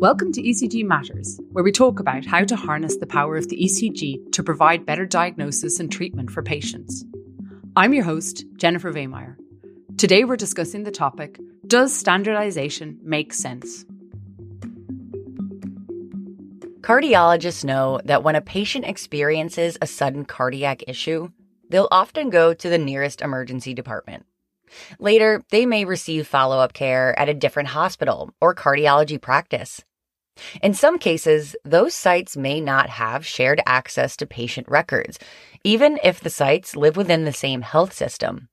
Welcome to ECG Matters, where we talk about how to harness the power of the ECG to provide better diagnosis and treatment for patients. I'm your host, Jennifer Wehmeyer. Today we're discussing the topic Does standardization make sense? Cardiologists know that when a patient experiences a sudden cardiac issue, they'll often go to the nearest emergency department. Later, they may receive follow up care at a different hospital or cardiology practice. In some cases, those sites may not have shared access to patient records, even if the sites live within the same health system.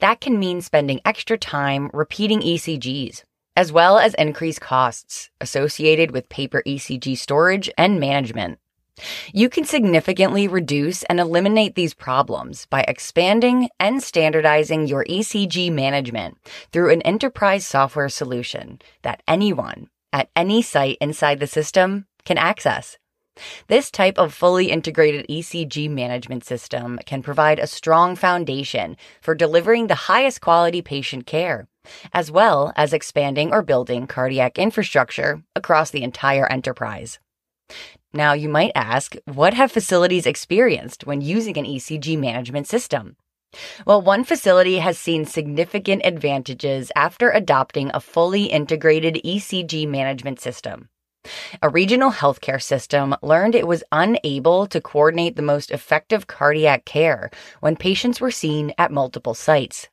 That can mean spending extra time repeating ECGs, as well as increased costs associated with paper ECG storage and management. You can significantly reduce and eliminate these problems by expanding and standardizing your ECG management through an enterprise software solution that anyone at any site inside the system can access. This type of fully integrated ECG management system can provide a strong foundation for delivering the highest quality patient care, as well as expanding or building cardiac infrastructure across the entire enterprise. Now, you might ask, what have facilities experienced when using an ECG management system? Well, one facility has seen significant advantages after adopting a fully integrated ECG management system. A regional healthcare system learned it was unable to coordinate the most effective cardiac care when patients were seen at multiple sites.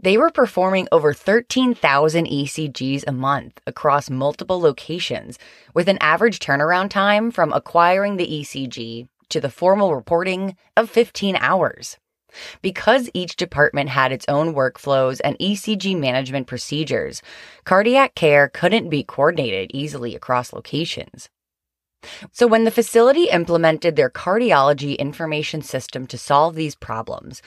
They were performing over 13,000 ECGs a month across multiple locations, with an average turnaround time from acquiring the ECG to the formal reporting of 15 hours. Because each department had its own workflows and ECG management procedures, cardiac care couldn't be coordinated easily across locations. So, when the facility implemented their cardiology information system to solve these problems,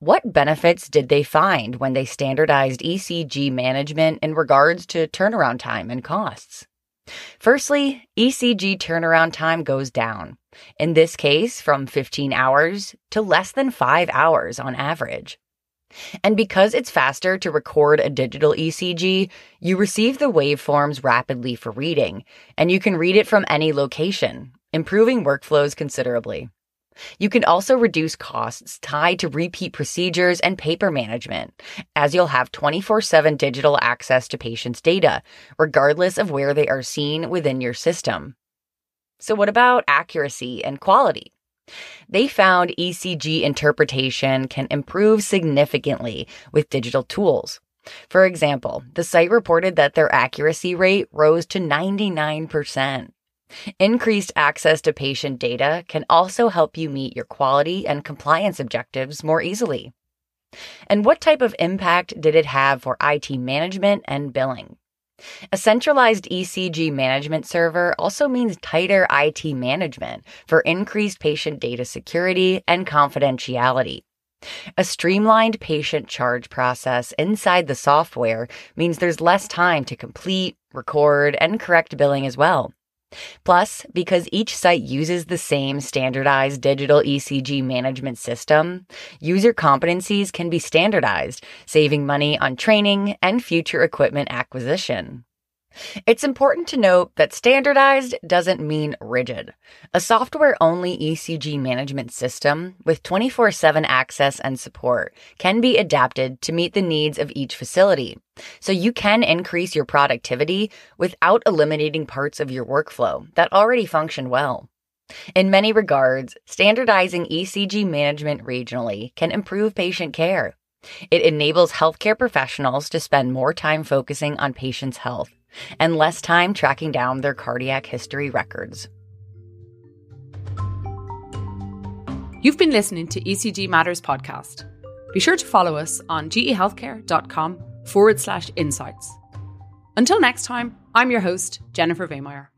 what benefits did they find when they standardized ECG management in regards to turnaround time and costs? Firstly, ECG turnaround time goes down, in this case from 15 hours to less than 5 hours on average. And because it's faster to record a digital ECG, you receive the waveforms rapidly for reading, and you can read it from any location, improving workflows considerably. You can also reduce costs tied to repeat procedures and paper management, as you'll have 24 7 digital access to patients' data, regardless of where they are seen within your system. So, what about accuracy and quality? They found ECG interpretation can improve significantly with digital tools. For example, the site reported that their accuracy rate rose to 99%. Increased access to patient data can also help you meet your quality and compliance objectives more easily. And what type of impact did it have for IT management and billing? A centralized ECG management server also means tighter IT management for increased patient data security and confidentiality. A streamlined patient charge process inside the software means there's less time to complete, record, and correct billing as well. Plus, because each site uses the same standardized digital ECG management system, user competencies can be standardized, saving money on training and future equipment acquisition. It's important to note that standardized doesn't mean rigid. A software only ECG management system with 24 7 access and support can be adapted to meet the needs of each facility. So you can increase your productivity without eliminating parts of your workflow that already function well. In many regards, standardizing ECG management regionally can improve patient care. It enables healthcare professionals to spend more time focusing on patients' health and less time tracking down their cardiac history records. You've been listening to ECG Matters podcast. Be sure to follow us on gehealthcare.com forward slash insights. Until next time, I'm your host, Jennifer Wehmeyer.